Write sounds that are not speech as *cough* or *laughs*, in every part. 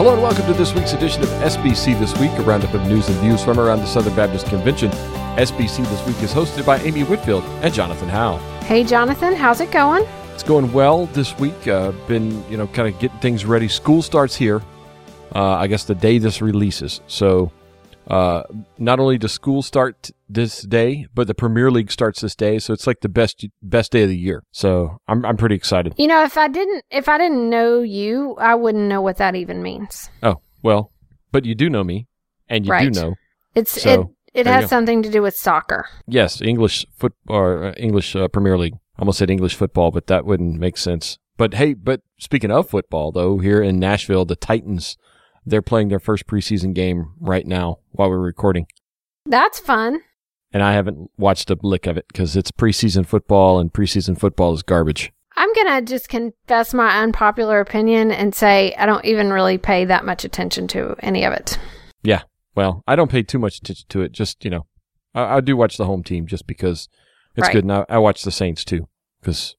Hello and welcome to this week's edition of SBC This Week, a roundup of news and views from around the Southern Baptist Convention. SBC This Week is hosted by Amy Whitfield and Jonathan Howe. Hey, Jonathan, how's it going? It's going well this week. Uh, been, you know, kind of getting things ready. School starts here, uh, I guess the day this releases. So uh, not only does school start this day, but the Premier League starts this day, so it's like the best best day of the year. So I'm I'm pretty excited. You know, if I didn't if I didn't know you, I wouldn't know what that even means. Oh well, but you do know me, and you Right. do know. It's So, it it has something to do with soccer. Yes, English foot or uh, English uh, Premier League. I Almost said English football, but that wouldn't make sense. But hey, but speaking of football, though, here in Nashville, the Titans they're playing their first preseason game right now while we're recording. That's fun. And I haven't watched a lick of it because it's preseason football, and preseason football is garbage. I'm gonna just confess my unpopular opinion and say I don't even really pay that much attention to any of it. Yeah, well, I don't pay too much attention to it. Just you know, I, I do watch the home team just because it's Right. good, and I, I watch the Saints too because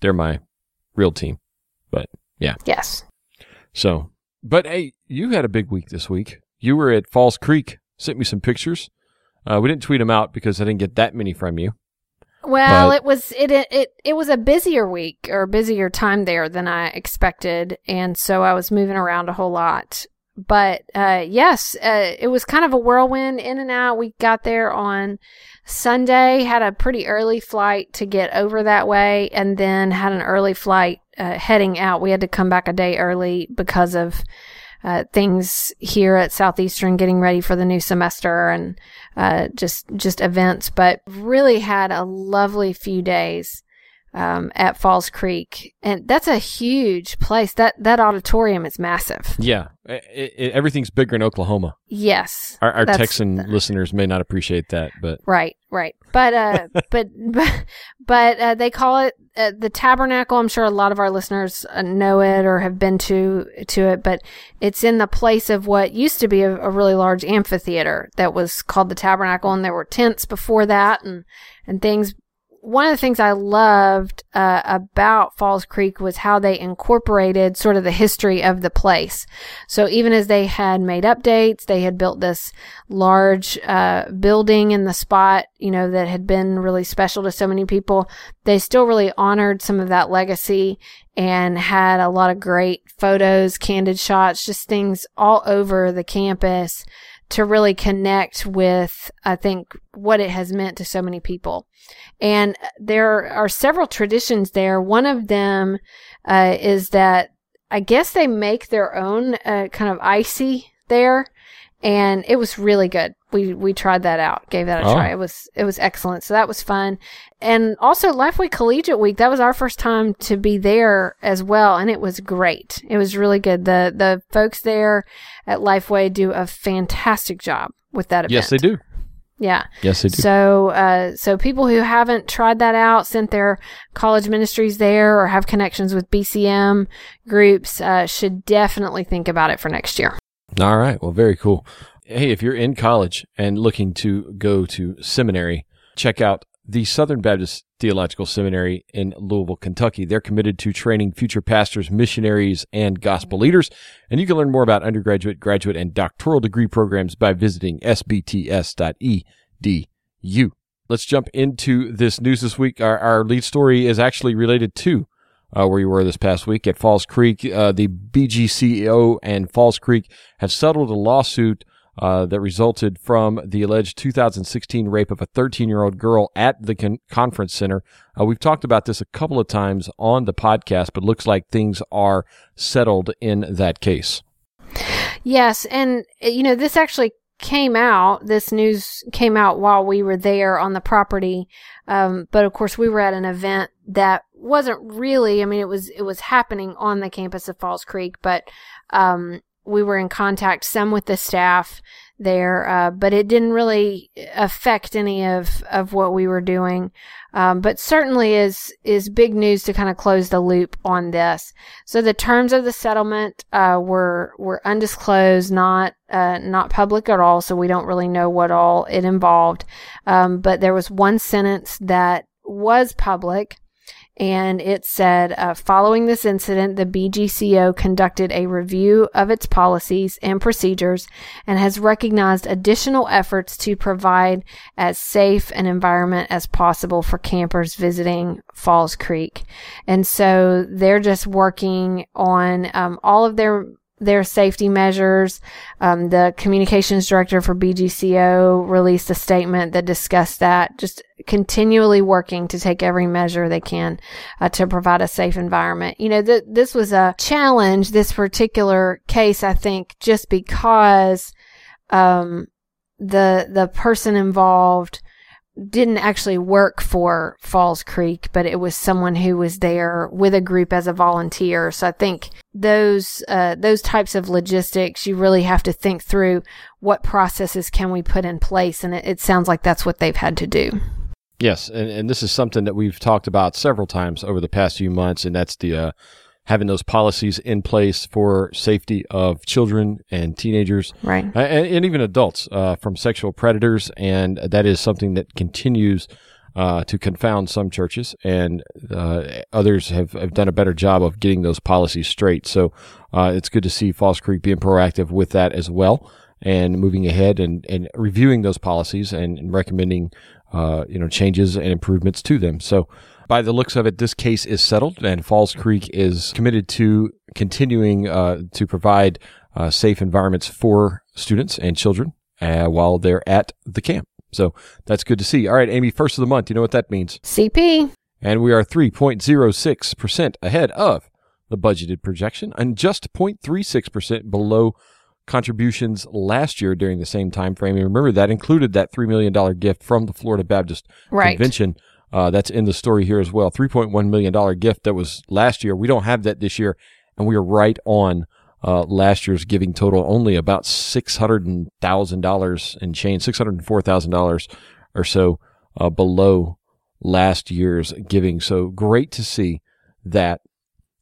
they're my real team. But yeah, Yes. so, but hey, you had a big week this week. You were at Falls Creek. Sent me some pictures. Uh, we didn't tweet them out because I didn't get that many from you. Well, But- it was it, it it was a busier week or busier time there than I expected, and so I was moving around a whole lot. But uh, yes, uh, it was kind of a whirlwind in and out. We got there on Sunday, had a pretty early flight to get over that way, and then had an early flight uh, heading out. We had to come back a day early because of uh, things here at Southeastern getting ready for the new semester and uh, just just events. But really had a lovely few days um, at Falls Creek, and that's a huge place. That that auditorium is massive. Yeah, i i everything's bigger in Oklahoma. Yes, Our, our Texan listeners may not appreciate that, but Right, right. But uh *laughs* but but, but uh, they call it uh, the Tabernacle. I'm sure a lot of our listeners uh, know it or have been to to it, but it's in the place of what used to be a, a really large amphitheater that was called the Tabernacle and there were tents before that and and things one of the things I loved uh, about Falls Creek was how they incorporated sort of the history of the place. So even as they had made updates, they had built this large uh, building in the spot, you know, that had been really special to so many people. They still really honored some of that legacy and had a lot of great photos, candid shots, just things all over the campus to really connect with, I think, what it has meant to so many people. And there are several traditions there. One of them uh, is that I guess they make their own uh, kind of icy there, and it was really good. We we tried that out, gave that a Oh. try. It was it was excellent. So that was fun, and also Lifeway Collegiate Week. That was our first time to be there as well, and it was great. It was really good. the The folks there at Lifeway do a fantastic job with that event. yes, they do. Yeah. Yes, they do. So, uh, so people who haven't tried that out, sent their college ministries there, or have connections with BCM groups, uh, should definitely think about it for next year. All right. Well, very cool. Hey, if you're in college and looking to go to seminary, check out the Southern Baptist Theological Seminary in Louisville, Kentucky. They're committed to training future pastors, missionaries, and gospel leaders. And you can learn more about undergraduate, graduate, and doctoral degree programs by visiting sbts.edu. Let's jump into this news this week. Our, our lead story is actually related to uh, where you were this past week at Falls Creek. Uh, the BGCO and Falls Creek have settled a lawsuit uh, that resulted from the alleged 2016 rape of a 13 year old girl at the con- conference center. Uh, we've talked about this a couple of times on the podcast, but looks like things are settled in that case. Yes, and uh, you know this actually came out. This news came out while we were there on the property, um, but of course we were at an event that wasn't really. I mean, it was it was happening on the campus of Falls Creek, but um, we were in contact some with the staff there, uh, but it didn't really affect any of of what we were doing. Um, but certainly is is big news to kind of close the loop on this. So the terms of the settlement uh, were were undisclosed, not uh, not public at all. So we don't really know what all it involved. Um, but there was one sentence that was public, And it said, uh, following this incident, the BGCO conducted a review of its policies and procedures and has recognized additional efforts to provide as safe an environment as possible for campers visiting Falls Creek. And so they're just working on um, all of their their safety measures. Um, the communications director for BGCO released a statement that discussed that, just continually working to take every measure they can uh, to provide a safe environment. You know, th- this was a challenge, this particular case, I think, just because um, the the person involved didn't actually work for Falls Creek, but it was someone who was there with a group as a volunteer. So I think those uh, those types of logistics, you really have to think through what processes can we put in place, and it, it sounds like that's what they've had to do. Yes, and, and this is something that we've talked about several times over the past few months, and that's the uh, having those policies in place for safety of children and teenagers, right, and, and even adults uh, from sexual predators, and that is something that continues. Uh, to confound some churches, and uh, others have, have done a better job of getting those policies straight. So uh, it's good to see Falls Creek being proactive with that as well, and moving ahead and, and reviewing those policies and, and recommending uh, you know changes and improvements to them. So by the looks of it, this case is settled, and Falls Creek is committed to continuing uh, to provide uh, safe environments for students and children uh, while they're at the camp. So that's good to see. All right, Amy, first of the month, you know what that means? CP. And we are 3.06% ahead of the budgeted projection and just 0.36% below contributions last year during the same time frame. And remember that included that $3 million gift from the Florida Baptist right. Convention uh, that's in the story here as well. $3.1 million gift that was last year. We don't have that this year, and we are right on uh, last year's giving total, only about $600,000 in change, $604,000 or so uh, below last year's giving. So great to see that.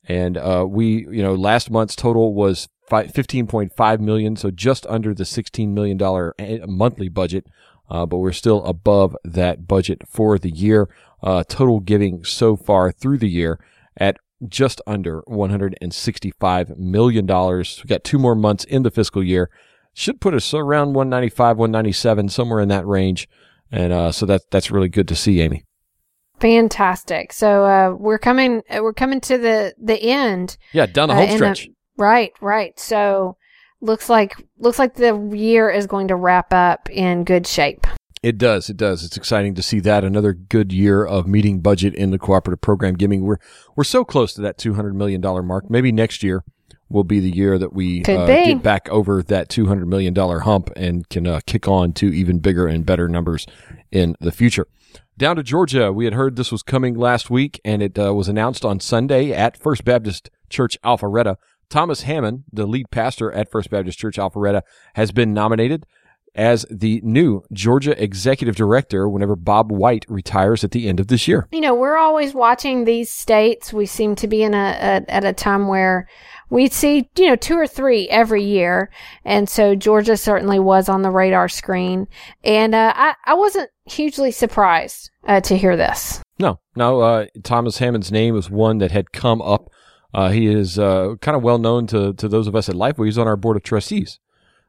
And uh, we, you know, last month's total was 15.5 million, so just under the 16 million dollar monthly budget uh, but we're still above that budget for the year. Uh, total giving so far through the year at just under $165 million. We got two more months in the fiscal year. Should put us around 195, 197, somewhere in that range. And uh, so that, that's really good to see, Amy. Fantastic. So uh, we're coming we're coming to the the end. Yeah, down the uh, home stretch. The, right, right. So looks like looks like the year is going to wrap up in good shape. It does. It does. It's exciting to see that another good year of meeting budget in the cooperative program giving. We're we're so close to that two hundred million dollar mark. Maybe next year will be the year that we uh, get back over that two hundred million dollar hump and can uh, kick on to even bigger and better numbers in the future. Down to Georgia, we had heard this was coming last week, and it uh, was announced on Sunday at First Baptist Church Alpharetta Thomas Hammond, the lead pastor at First Baptist Church Alpharetta, has been nominated as the new Georgia executive director whenever Bob White retires at the end of this year. You know, we're always watching these states. We seem to be in a, a at a time where we see, you know, two or three every year. And so Georgia certainly was on the radar screen. And uh, I, I wasn't hugely surprised uh, to hear this. No, no. Uh, Thomas Hammond's name was one that had come up uh, he is uh, kind of well known to, to those of us at Lifeway. He's on our board of trustees.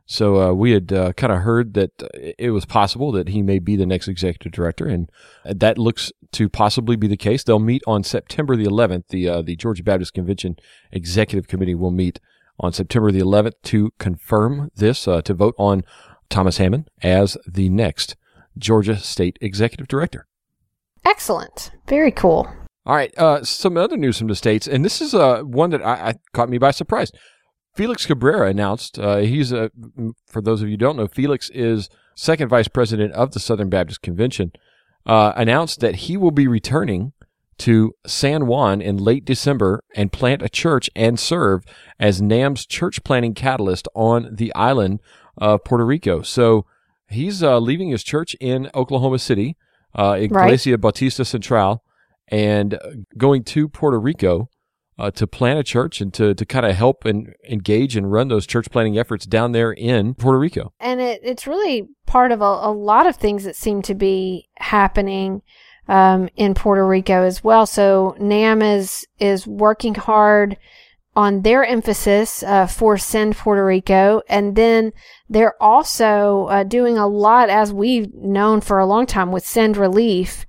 So uh, we had uh, kind of heard that it was possible that he may be the next executive director, and that looks to possibly be the case. They'll meet on September the 11th. The uh, the Georgia Baptist Convention Executive Committee will meet on September the 11th to confirm this, uh, to vote on Thomas Hammond as the next Georgia State Executive Director. Excellent. Very cool. All right, uh, some other news from the states, and this is uh, one that I, I caught me by surprise. Felix Cabrera announced uh, he's a for those of you who don't know, Felix is second vice president of the Southern Baptist Convention. Uh, announced that he will be returning to San Juan in late December and plant a church and serve as NAMB's church planting catalyst on the island of Puerto Rico. So he's uh, leaving his church in Oklahoma City, uh, Iglesia right. Bautista Central and going to Puerto Rico uh, to plant a church and to, to kind of help and engage and run those church planting efforts down there in Puerto Rico. And it, it's really part of a, a lot of things that seem to be happening um, in Puerto Rico as well. So NAMB is is working hard on their emphasis uh, for Send Puerto Rico, and then they're also uh, doing a lot, as we've known for a long time, with Send Relief.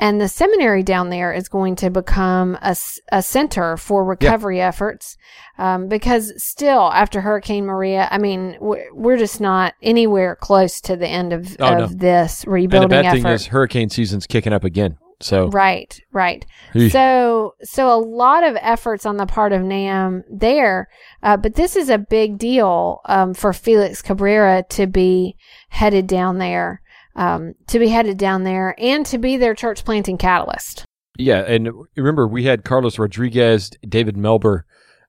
And the seminary down there is going to become a, a center for recovery yeah. efforts. Um, because still, after Hurricane Maria, I mean, we're, we're, just not anywhere close to the end of, oh, of no. this rebuilding and the bad effort. thing is hurricane season's kicking up again. So right, right. So so a lot of efforts on the part of NAMB there, uh, but this is a big deal um, for Felix Cabrera to be headed down there, um, to be headed down there, and to be their church planting catalyst. Yeah, and remember we had Carlos Rodriguez, David Melber.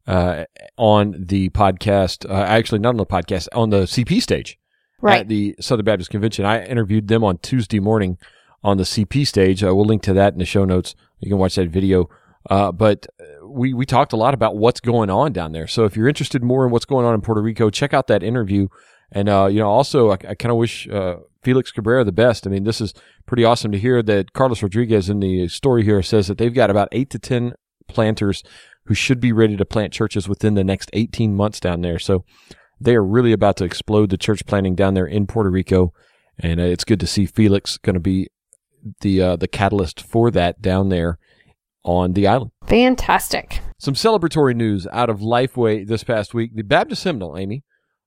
Uh, on the podcast, uh, actually not on the podcast, on the CP stage right. at the Southern Baptist Convention. I interviewed them on Tuesday morning on the CP stage. Uh, we'll link to that in the show notes. You can watch that video. Uh, but we, we talked a lot about what's going on down there. So if you're interested more in what's going on in Puerto Rico, check out that interview. And, uh, you know, also, I, I kind of wish uh, Felix Cabrera the best. I mean, this is pretty awesome to hear that Carlos Rodriguez in the story here says that they've got about eight to 10 planters who should be ready to plant churches within the next 18 months down there. So they are really about to explode the church planting down there in Puerto Rico. And uh, it's good to see Felix going to be the uh, the catalyst for that down there on the island. Fantastic. Some celebratory news out of Lifeway this past week. The Baptist Hymnal, Amy,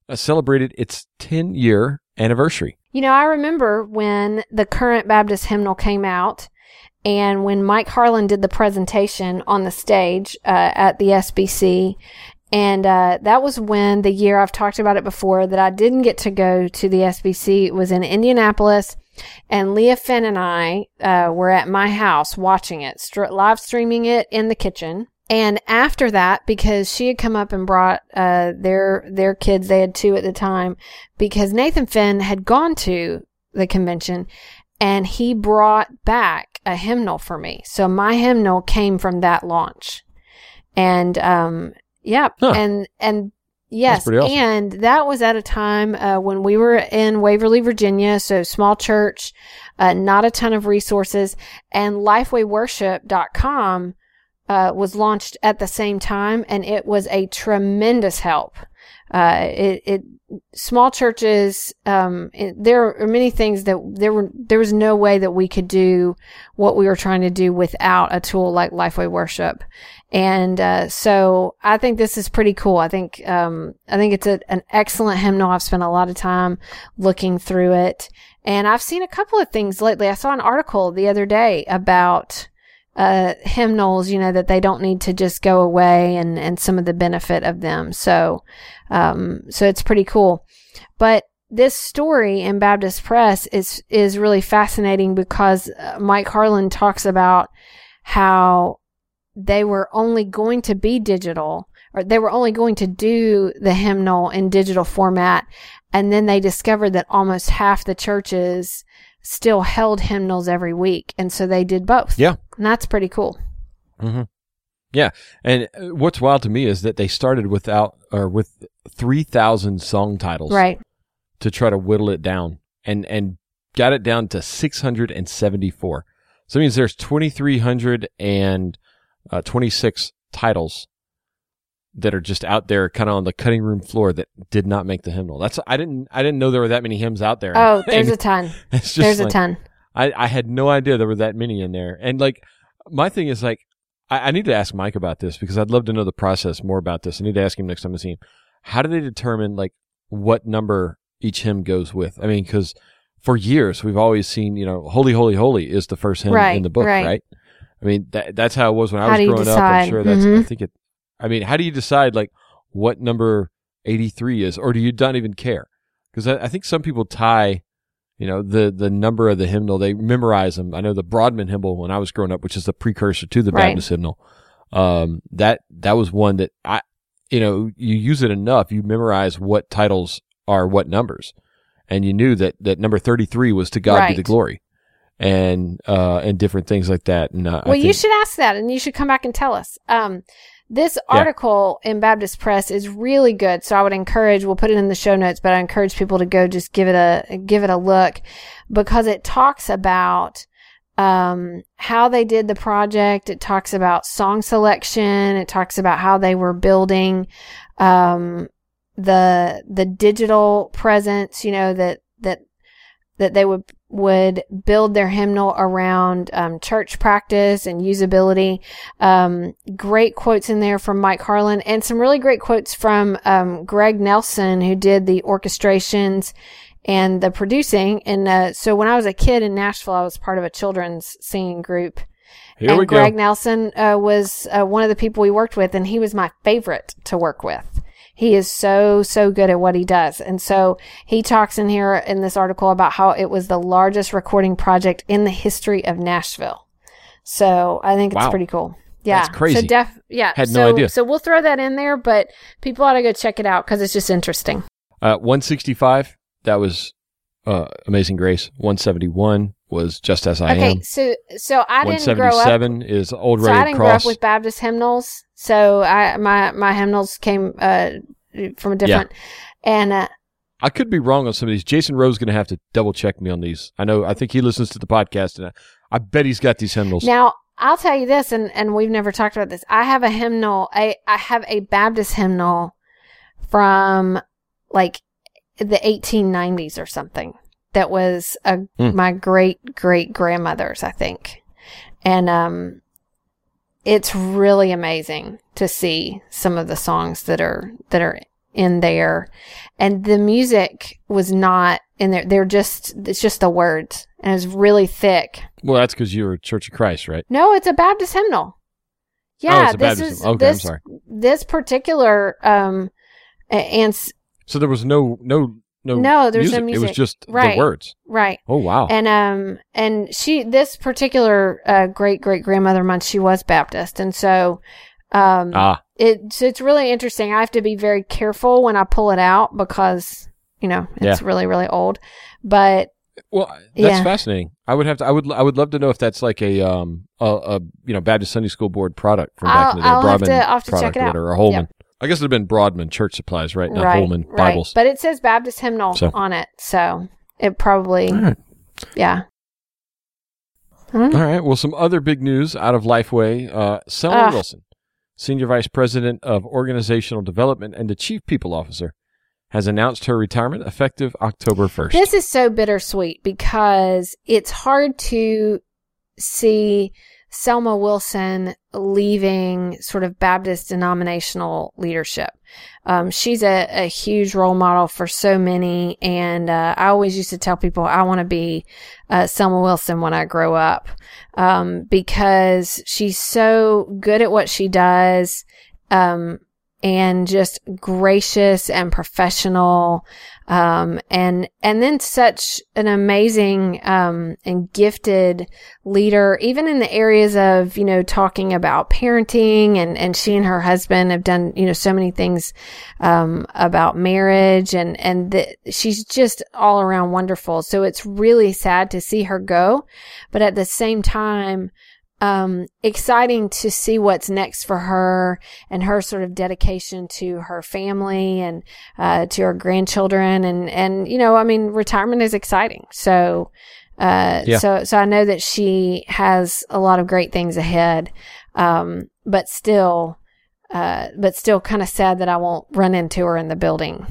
uh, celebrated its 10 year anniversary. You know, I remember when the current Baptist hymnal came out and when Mike Harland did the presentation on the stage uh, at the SBC. And uh, that was when the year I've talked about it before that I didn't get to go to the SBC. It was in Indianapolis and Leah Finn and I uh, were at my house watching it, st- live streaming it in the kitchen. And after that, because she had come up and brought uh, their their kids, they had two at the time, because Nathan Finn had gone to the convention, and he brought back a hymnal for me. So my hymnal came from that launch, and um, yeah, huh. and and Yes, awesome. and that was at a time uh, when we were in Waverly, Virginia, so small church, uh, not a ton of resources, and LifewayWorship.com uh, was launched at the same time, and it was a tremendous help. Uh, it, it small churches, um, it, there are many things that there were, there was no way that we could do what we were trying to do without a tool like Lifeway Worship. And, uh, so I think this is pretty cool. I think, um, I think it's a, an excellent hymnal. I've spent a lot of time looking through it and I've seen a couple of things lately. I saw an article the other day about, uh, hymnals, you know, that they don't need to just go away and, and some of the benefit of them. So, um, so it's pretty cool. But this story in Baptist Press is, is really fascinating because uh, Mike Harland talks about how they were only going to be digital or they were only going to do the hymnal in digital format. And then they discovered that almost half the churches still held hymnals every week. And so they did both. Yeah. And that's pretty cool. Mm-hmm. Yeah. And uh, what's wild to me is that they started without or with 3,000 song titles. Right. To try to whittle it down and, and got it down to 674. So it means there's 2,326 uh, titles that are just out there kind of on the cutting room floor that did not make the hymnal. That's I didn't I didn't know there were that many hymns out there. Oh, *laughs* *laughs* there's a ton. there's like, a ton. I, I had no idea there were that many in there. And like my thing is like I, I need to ask Mike about this because I'd love to know the process more about this. I need to ask him next time I see him. How do they determine like what number each hymn goes with? I mean, because for years we've always seen, you know, "Holy, Holy, Holy" is the first hymn right, in the book, right? right? I mean, that, that's how it was when I was growing up. I'm sure that's. Mm-hmm. I think it I mean, how do you decide like what number 83 is, or do you not even care? Because I, I, think some people tie, you know, the the number of the hymnal. They memorize them. I know the Broadman hymnal when I was growing up, which is the precursor to the right. Baptist hymnal. Um, that that was one that I, you know, you use it enough, you memorize what titles are what numbers, and you knew that that number 33 was to God right. be the glory and uh and different things like that. And uh, well, think, you should ask that, and you should come back and tell us. Um, this article yeah. in Baptist Press is really good. So I would encourage, we'll put it in the show notes, but I encourage people to go just give it a, give it a look because it talks about, um, how they did the project. It talks about song selection. It talks about how they were building um, the the digital presence. You know that that that they would would build their hymnal around um, church practice and usability. Um, great quotes in there from Mike Harland and some really great quotes from um, Greg Nelson, who did the orchestrations and the producing. And uh, so when I was a kid in Nashville, I was part of a children's singing group. Here and Greg. Nelson uh, was uh, one of the people we worked with, and he was my favorite to work with. He is so, so good at what he does. And so he talks in here in this article about how it was the largest recording project in the history of Nashville. So I think it's Wow. pretty cool. Yeah. That's crazy. So def- yeah. Had no so, idea. So we'll throw that in there, but people ought to go check it out because it's just interesting. Uh, 165, that was uh, Amazing Grace. 171 was Just As I okay. Am. Okay, so, so I didn't grow up 177 is Old So I didn't grow up with Baptist hymnals. So I my my hymnals came uh from a different and uh, I could be wrong on some of these. Jason Rowe's going to have to double check me on these. I know, I think he listens to the podcast, and I, I bet he's got these hymnals. now I'll tell you this, and and we've never talked about this. I have a hymnal. I I have a Baptist hymnal from like the 1890s or something. That was a, Hmm. my great great grandmother's, I think, and um, it's really amazing to see some of the songs that are that are in there, and the music was not in there. They're just it's just the words, and it's really thick. well, that's because you were Church of Christ, right? No, it's a Baptist hymnal. Oh, Yeah, a this Baptist is hymnal. Okay, I'm this sorry. this particular um and So there was no, no, no, No, there's no music. It was just Right. the words. right Oh, wow. and um and she this particular uh, great great grandmother of mine she was Baptist and so um ah, it's it's really interesting. I have to be very careful when I pull it out because you know it's really really old, but well, that's Yeah. fascinating. I would have to, I would, I would love to know if that's like a, um, a, a you know, Baptist Sunday School Board product from back I'll- in the day. I'll have to- I'll have to check it or out. or Holman. I guess it'd have been Broadman Church Supplies, right? Not right Holman right. Bibles. But it says Baptist hymnal So- on it, so it probably right. yeah. Don't. All right. Well, some other big news out of Lifeway. Uh, Selma. Wilson, Senior Vice President of Organizational Development and the Chief People Officer, has announced her retirement effective October 1st. This is so bittersweet because it's hard to see Selma Wilson leaving sort of Baptist denominational leadership. Um, she's a, a huge role model for so many. And uh, I always used to tell people I want to be uh, Selma Wilson when I grow up um, because she's so good at what she does. Um, and just gracious and professional um, and and then such an amazing um, and gifted leader, even in the areas of you know talking about parenting, and and she and her husband have done you know so many things um, about marriage, and and the, she's just all around wonderful. So it's really sad to see her go, but at the same time. Um, exciting to see what's next for her and her sort of dedication to her family and uh, to her grandchildren. And and you know I mean retirement is exciting. So uh Yeah. so so I know that she has a lot of great things ahead. Um but still uh but still kind of sad that I won't run into her in the building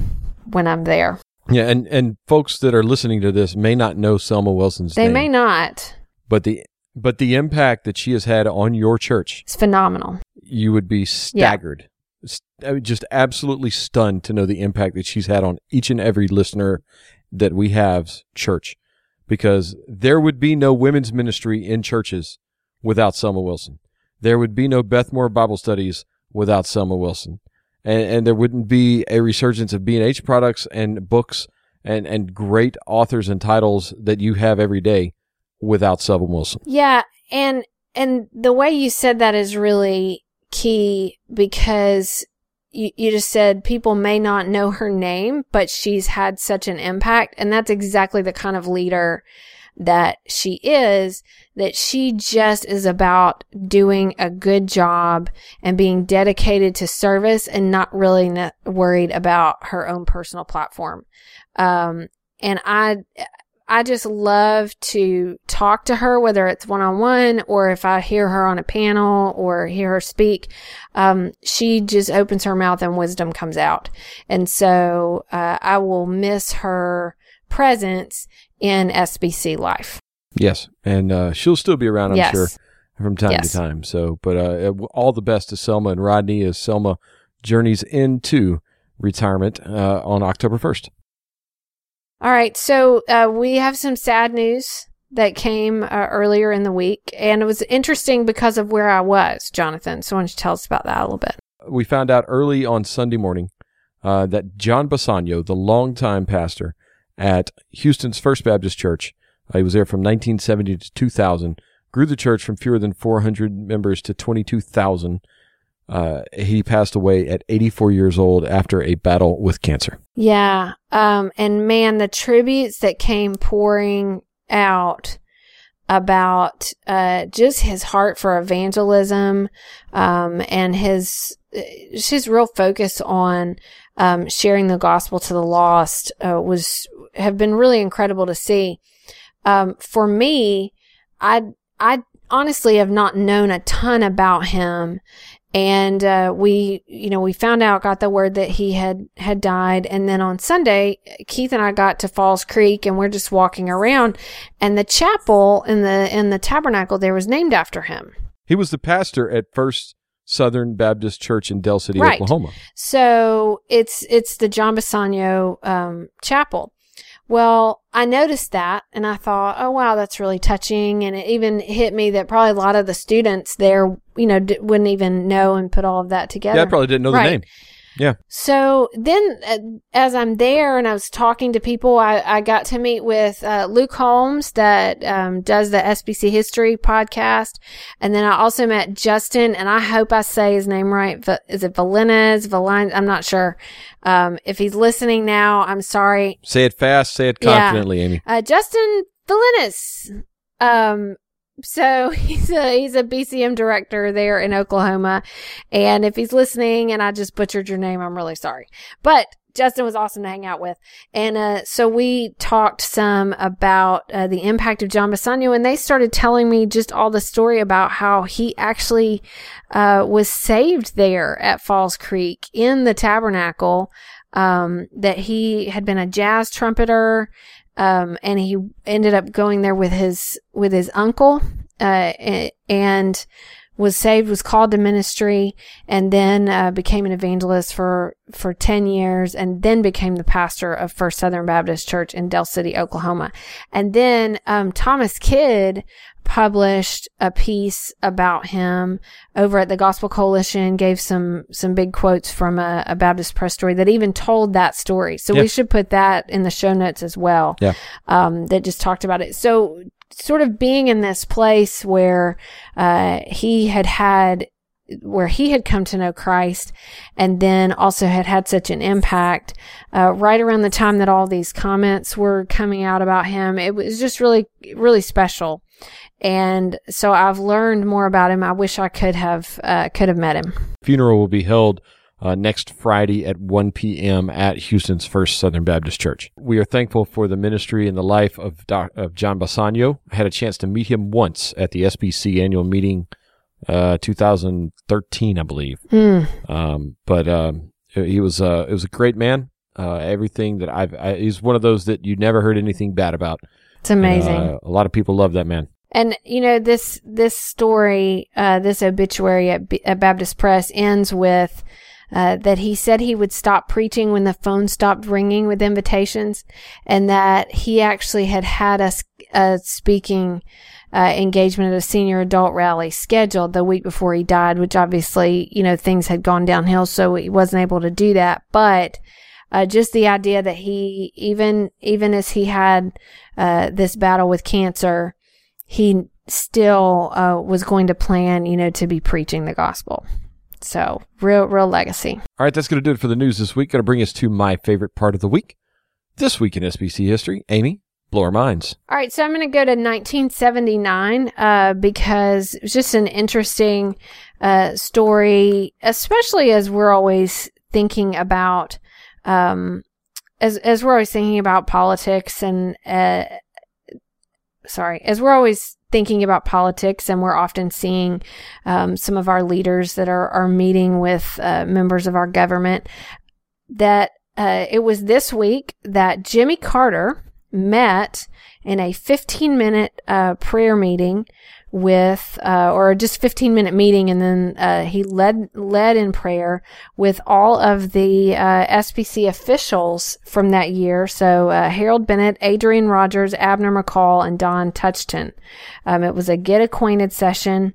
when I'm there. Yeah, and, and folks that are listening to this may not know Selma Wilson's name. they name, may not. But the but the impact that she has had on your church, it's phenomenal. you would be staggered, mean, just absolutely stunned to know the impact that she's had on each and every listener that we have's church, because there would be no women's ministry in churches without Selma Wilson. There would be no Beth Moore Bible studies without Selma Wilson, and, and there wouldn't be a resurgence of B and H products and books and and great authors and titles that you have every day without Selma Wilson. Yeah, and and the way you said that is really key because you, you just said people may not know her name, but she's had such an impact, and that's exactly the kind of leader that she is that she just is about doing a good job and being dedicated to service and not really worried about her own personal platform um and i I just love to talk to her, whether it's one on one or if I hear her on a panel or hear her speak. Um, she just opens her mouth and wisdom comes out. And so, uh, I will miss her presence in SBC life. Yes, and uh, she'll still be around, I'm Yes. sure, from time Yes. to time. So, but uh, all the best to Selma and Rodney as Selma journeys into retirement uh, on October 1st. All right. So, uh, we have some sad news that came uh, earlier in the week and it was interesting because of where I was, Jonathan. So why don't you tell us about that a little bit? We found out early on Sunday morning uh, that John Bisagno, the longtime pastor at Houston's First Baptist Church, uh, he was there from 1970 to 2000, grew the church from fewer than 400 members to 22,000. Uh, he passed away at 84 years old after a battle with cancer. Yeah. Um, and man, the tributes that came pouring out about, uh, just his heart for evangelism, um, and his, uh, his real focus on, um, sharing the gospel to the lost, uh, was, have been really incredible to see. Um, for me, I, I honestly have not known a ton about him and uh, we you know we found out got the word that he had had died. And then on sunday keith and i got to falls creek and we're just walking around. And the chapel in the in the tabernacle there was named after him. He was the pastor at First Southern Baptist Church in Del City, Right. Oklahoma. so it's it's the john Bisagno um, chapel. Well i noticed that and i thought oh wow that's really touching. And it even hit me that probably a lot of the students there you know d- wouldn't even know and put all of that together Yeah, I probably didn't know Right. the name. Yeah. So then, uh, as I'm there and I was talking to people, I, I got to meet with uh, Luke Holmes that um, does the SBC History podcast, and then I also met Justin, and I hope I say his name right. Is it Valinez? Valin? I'm not sure. Um, if he's listening now, I'm sorry. Say it fast, say it Yeah. confidently, Amy. Uh, Justin Valinez. Um, so *laughs* he's a he's a BCM director there in Oklahoma, and if he's listening and I just butchered your name, I'm really sorry. But Justin was awesome to hang out with, and uh, so we talked some about uh, the impact of John Bisagno, and they started telling me just all the story about how he actually uh, was saved there at Falls Creek in the tabernacle. Um, that he had been a jazz trumpeter um, and he ended up going there with his with his uncle, uh, and was saved, was called to ministry, and then uh, became an evangelist for for ten years, and then became the pastor of First Southern Baptist Church in Del City, Oklahoma, and then um, Thomas Kidd published a piece about him over at the Gospel Coalition, gave some some big quotes from a, a Baptist press story that even told that story. So Yeah. we should put that in the show notes as well. Yeah. Um, that just talked about it. So sort of being in this place where uh, he had had where he had come to know Christ and then also had had such an impact uh, right around the time that all these comments were coming out about him. It was just really, really special. And so I've learned more about him. I wish I could have, uh, could have met him. Funeral will be held uh, next Friday at 1 p.m. at Houston's First Southern Baptist Church. We are thankful for the ministry and the life of, Doc, of John Bisagno. I had a chance to meet him once at the SBC annual meeting, uh, 2013, I believe. Hmm. Um, but um, he was uh, it was a great man. Uh, everything that I've I, he's one of those that you never heard anything bad about. It's amazing. Uh, a lot of people love that man. And you know this this story, uh, this obituary at, B- at Baptist Press ends with uh, that he said he would stop preaching when the phone stopped ringing with invitations, and that he actually had had a speaking uh, engagement at a senior adult rally scheduled the week before he died, which obviously you know things had gone downhill, so he wasn't able to do that, but. Uh, just the idea that he even even as he had uh, this battle with cancer, he still uh, was going to plan, you know, to be preaching the gospel. So real, real legacy. All right, that's going to do it for the news this week. Going to bring us to my favorite part of the week. This week in SBC history, Amy, blow our minds. All right, so I'm going to go to 1979 uh, because it was just an interesting uh, story, especially as we're always thinking about, um, as as we're always thinking about politics and uh, sorry, as we're always thinking about politics and we're often seeing um, some of our leaders that are, are meeting with uh, members of our government, that uh, it was this week that Jimmy Carter met in a 15 minute uh, prayer meeting with, uh, or just 15 minute meeting, and then uh, he led led in prayer with all of the uh, SBC officials from that year. So uh, Harold Bennett, Adrian Rogers, Abner McCall, and Don Touchton. Um, it was a get acquainted session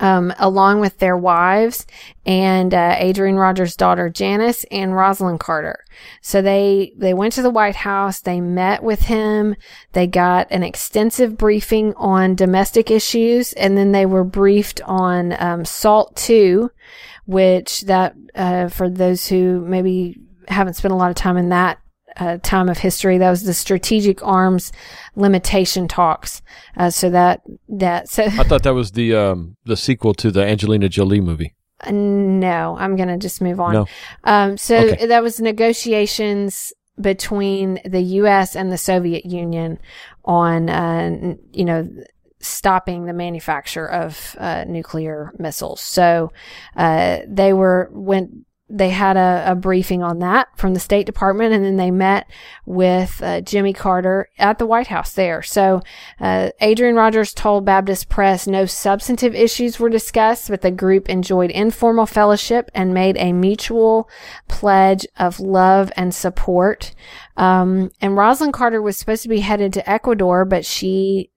um, along with their wives and uh, Adrian Rogers' daughter Janice and Rosalynn Carter. So they they went to the White House. They met with him. They got an extensive briefing on domestic issues, and then they were briefed on um, SALT II, which that uh, for those who maybe haven't spent a lot of time in that uh, time of history. That was the strategic arms limitation talks. Uh, so that that so I thought that was the um, the sequel to the Angelina Jolie movie. *laughs* Uh, no, I'm gonna just move on. No. Um, so Okay. that was negotiations between the U.S. and the Soviet Union on, uh, n- you know, stopping the manufacture of uh, nuclear missiles. So uh, they were went. They had a, a briefing on that from the State Department, and then they met with uh, Jimmy Carter at the White House there. So uh, Adrian Rogers told Baptist Press no substantive issues were discussed, but the group enjoyed informal fellowship and made a mutual pledge of love and support. Um, and Rosalynn Carter was supposed to be headed to Ecuador, but she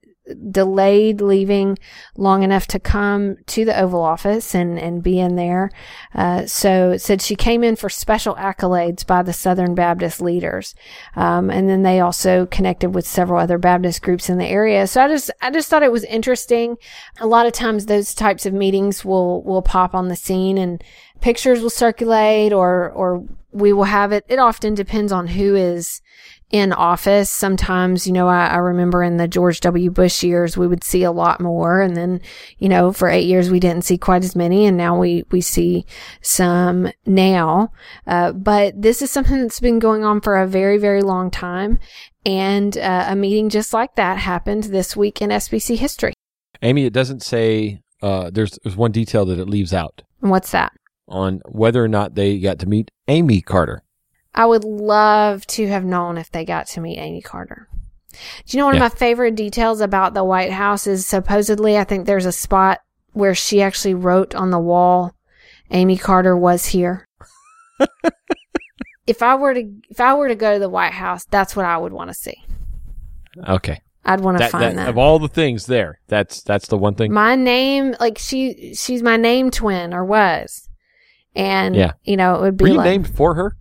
delayed leaving long enough to come to the Oval Office and, and be in there. Uh, so it said she came in for special accolades by the Southern Baptist leaders. Um, and then they also connected with several other Baptist groups in the area. So I just, I just thought it was interesting. A lot of times those types of meetings will, will pop on the scene and pictures will circulate or, or we will have it. It often depends on who is in office. Sometimes, you know, I, I remember in the George W. Bush years, we would see a lot more. And then, you know, for eight years, we didn't see quite as many. And now we, we see some now. Uh, but this is something that's been going on for a very, very long time. And uh, a meeting just like that happened this week in SBC history. Amy, it doesn't say. Uh, there's there's one detail that it leaves out And what's that? on whether or not they got to meet Amy Carter. I would love to have known if they got to meet Amy Carter. Do you know one Yeah. of my favorite details about the White House is supposedly I think there's a spot where she actually wrote on the wall, Amy Carter was here. *laughs* if I were to if I were to go to the White House, that's what I would want to see. Okay, I'd want to find that, that. of all the things there, that's that's the one thing. my name, like she she's my name twin or was. And Yeah. you know, it would be Were you like named for her?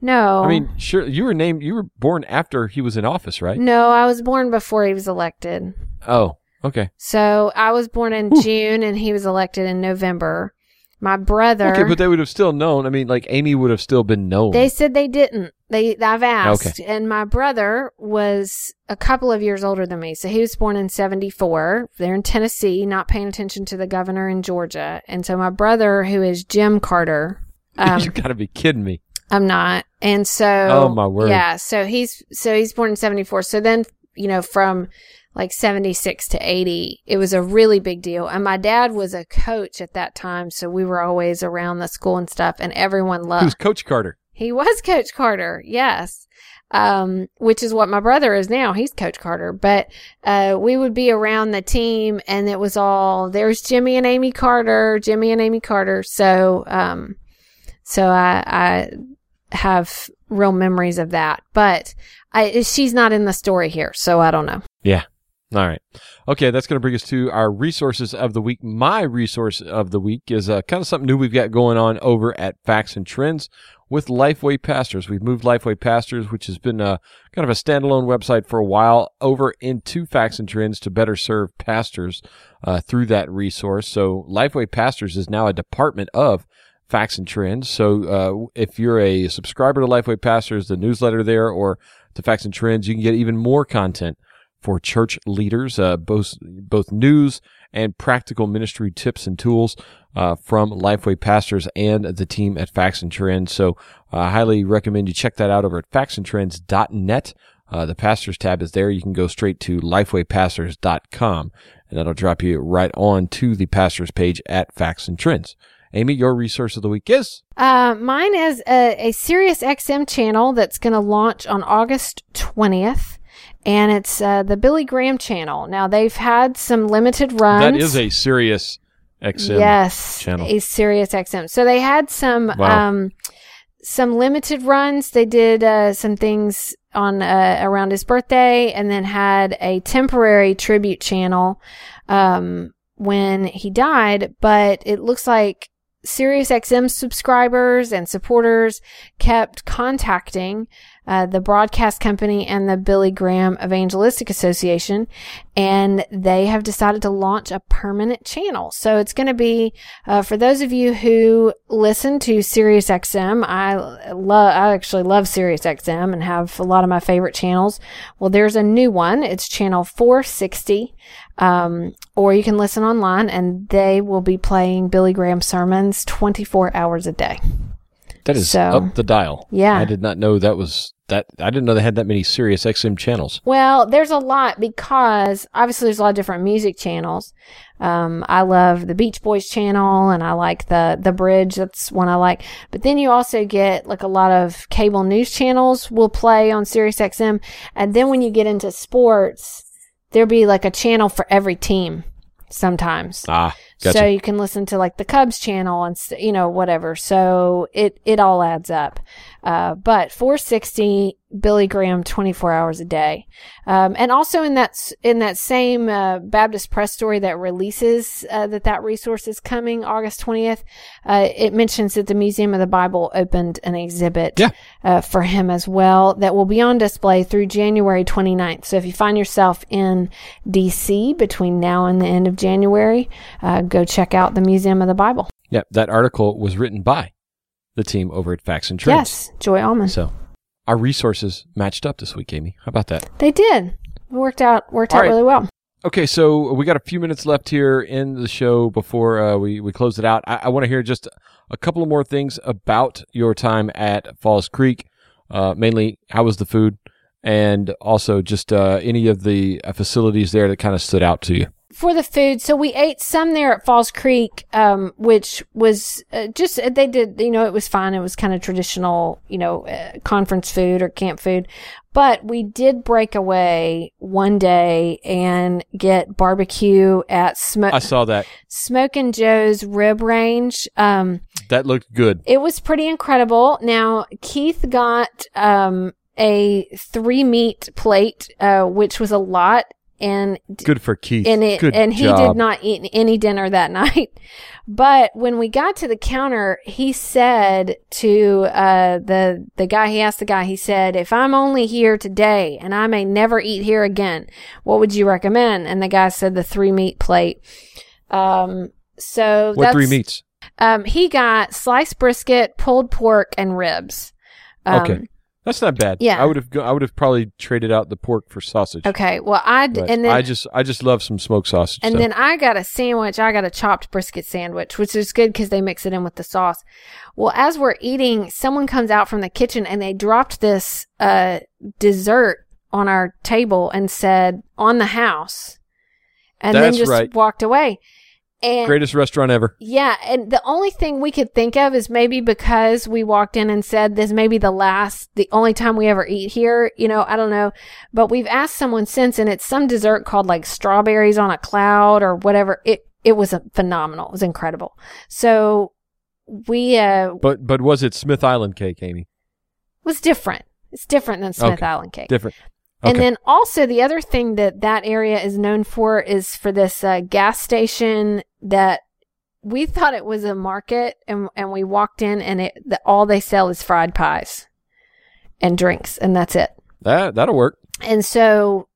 No. I mean, sure, you were named. You were born after he was in office, right? No, I was born before he was elected. Oh, okay. So I was born in June and he was elected in November. My brother, Okay, but they would have still known. I mean, like Amy would have still been known. they said they didn't. They I've asked, Okay. and my brother was a couple of years older than me, so he was born in '74. They're in Tennessee, not paying attention to the governor in Georgia, and so my brother, who is Jim Carter, *laughs* um, you got to be kidding me. I'm not. And so Oh, my word. Yeah, so he's so he's born in 74. So then, you know, from like 76 to 80, it was a really big deal. And my dad was a coach at that time, so we were always around the school and stuff and everyone loved. Who's loved. Coach Carter? He was Coach Carter. Yes. Um, which is what my brother is now. He's Coach Carter. But uh, we would be around the team, and it was all there's Jimmy and Amy Carter, Jimmy and Amy Carter. So, um, so I, I have real memories of that. But I, she's not in the story here, so I don't know. Yeah. All right. Okay, that's going to bring us to our resources of the week. My resource of the week is uh, kind of something new we've got going on over at Facts and Trends with Lifeway Pastors. We've moved Lifeway Pastors, which has been a, kind of a standalone website for a while, over into Facts and Trends to better serve pastors uh, through that resource. So Lifeway Pastors is now a department of Facts and Trends. So uh, if you're a subscriber to Lifeway Pastors, the newsletter there, or to Facts and Trends, you can get even more content for church leaders, uh, both both news and practical ministry tips and tools uh, from Lifeway pastors and the team at Facts and Trends. So uh, I highly recommend you check that out over at factsandtrends.net. Uh, the pastors tab is there. You can go straight to lifewaypastors.com and that'll drop you right on to the pastors page at Facts and Trends. Amy, your resource of the week is? Uh, mine is a, a Sirius XM channel that's going to launch on August 20th. And it's uh, the Billy Graham channel. Now, they've had some limited runs. That is a Sirius XM yes, channel. a Sirius XM. So they had some Wow. um, some limited runs. They did uh, some things on uh, around his birthday, and then had a temporary tribute channel um, when he died. But it looks like Sirius XM subscribers and supporters kept contacting uh, the broadcast company and the Billy Graham Evangelistic Association, and they have decided to launch a permanent channel. So it's going to be uh, for those of you who listen to Sirius XM. I love, I actually love Sirius XM and have a lot of my favorite channels. Well, there's a new one. It's channel 460. Um, or you can listen online and they will be playing Billy Graham sermons 24 hours a day. That is So- up the dial. Yeah. I did not know that was that. I didn't know they had that many Sirius XM channels. Well, there's a lot because obviously there's a lot of different music channels. Um, I love the Beach Boys channel and I like the, the bridge. That's one I like. But then you also get like a lot of cable news channels will play on Sirius XM. And then when you get into sports, there'll be like a channel for every team sometimes. Ah, gotcha. So you can listen to like the Cubs channel and you know whatever. So it it all adds up. Uh, but 460 Billy Graham 24 hours a day, um, and also in that in that same uh, Baptist Press story that releases uh, that that resource is coming August 20th. Uh, it mentions that the Museum of the Bible opened an exhibit Yeah. uh, for him as well that will be on display through January 29th. So if you find yourself in DC between now and the end of January, uh, go check out the Museum of the Bible. yeah, that article was written by the team over at Facts and Trends. Yes, Joy Allmond. So our resources matched up this week, Amy. How about that? They did. It worked out worked All out right. really well. Okay, so we got a few minutes left here in the show before uh, we, we close it out. I, I want to hear just a couple of more things about your time at Falls Creek. Uh, mainly, how was the food? And also just uh, any of the uh, facilities there that kind of stood out to you. For the food, so we ate some there at Falls Creek, um, which was uh, just they did, you know, it was fine. It was kind of traditional, you know, uh, conference food or camp food. But we did break away one day and get barbecue at Smoke I saw that. Smokin' Joe's Rib Ranch. Um, That looked good. it was pretty incredible. Now, Keith got um, a three meat plate, uh, which was a lot, and Good for Keith. and it good and he job. did not eat any dinner that *laughs* night. But when we got to the counter, he said to uh, the the guy, he asked the guy, he said, "If I'm only here today and I may never eat here again, what would you recommend?" And the guy said the three meat plate. Um, so What three meats? Um, he got sliced brisket, pulled pork, and ribs. Um, Okay. That's not bad. yeah. I would have. Go, I would have probably traded out the pork for sausage. Okay. Well, I d- and then I just, I just love some smoked sausage. And so. then I got a sandwich. I got a chopped brisket sandwich, which is good because they mix it in with the sauce. Well, as we're eating, someone comes out from the kitchen and they dropped this uh, dessert on our table and said, on the house. And then just right. walked away. And greatest restaurant ever. yeah, and the only thing we could think of is maybe because we walked in and said this may be the last, the only time we ever eat here. You know, I don't know. But we've asked someone since, and it's some dessert called like strawberries on a cloud or whatever. It it was a phenomenal. It was incredible. So we uh But, but was it Smith Island cake, Amy? was different. It's different than Smith Okay. Island cake. Different. And then also the other thing that that area is known for is for this uh, gas station that we thought it was a market and and we walked in and it the, all they sell is fried pies and drinks and that's it. That that'll work. And so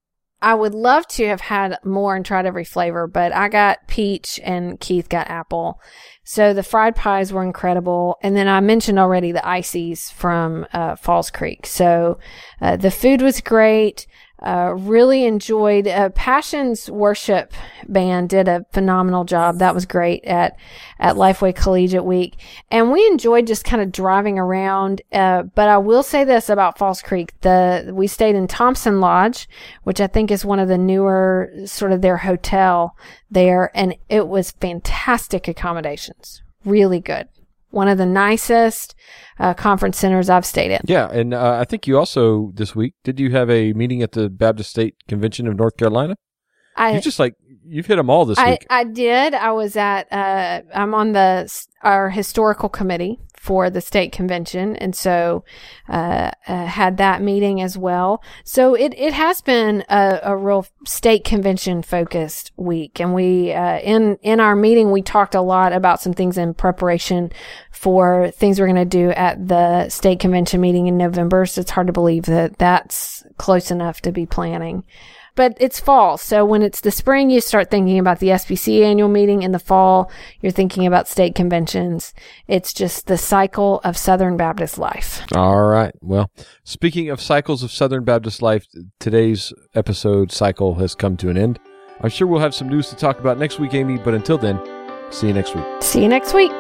I would love to have had more and tried every flavor, but I got peach and Keith got apple. So the fried pies were incredible. And then I mentioned already the ices from uh, Falls Creek. So uh, the food was great. Uh, really enjoyed uh, Passions Worship Band did a phenomenal job. That was great at at Lifeway Collegiate Week, and we enjoyed just kind of driving around. Uh, but I will say this about Falls Creek: the we stayed in Thompson Lodge, which I think is one of the newer sort of their hotel there, and it was fantastic accommodations, really good one of the nicest uh, conference centers I've stayed in. Yeah, and uh, I think you also this week did you have a meeting at the Baptist State Convention of North Carolina? I you just like you've hit them all this I, week. I did. I was at. Uh, I'm on the our historical committee for the state convention, and so uh, uh, had that meeting as well. So it it has been a, a real state convention focused week, and we uh, in in our meeting we talked a lot about some things in preparation for things we're going to do at the state convention meeting in November. So it's hard to believe that that's close enough to be planning but it's fall. So when it's the spring, you start thinking about the SBC annual meeting. In the fall, you're thinking about state conventions. It's just the cycle of Southern Baptist life. All right. Well, speaking of cycles of Southern Baptist life, today's episode cycle has come to an end. I'm sure we'll have some news to talk about next week, Amy, but until then, see you next week. See you next week.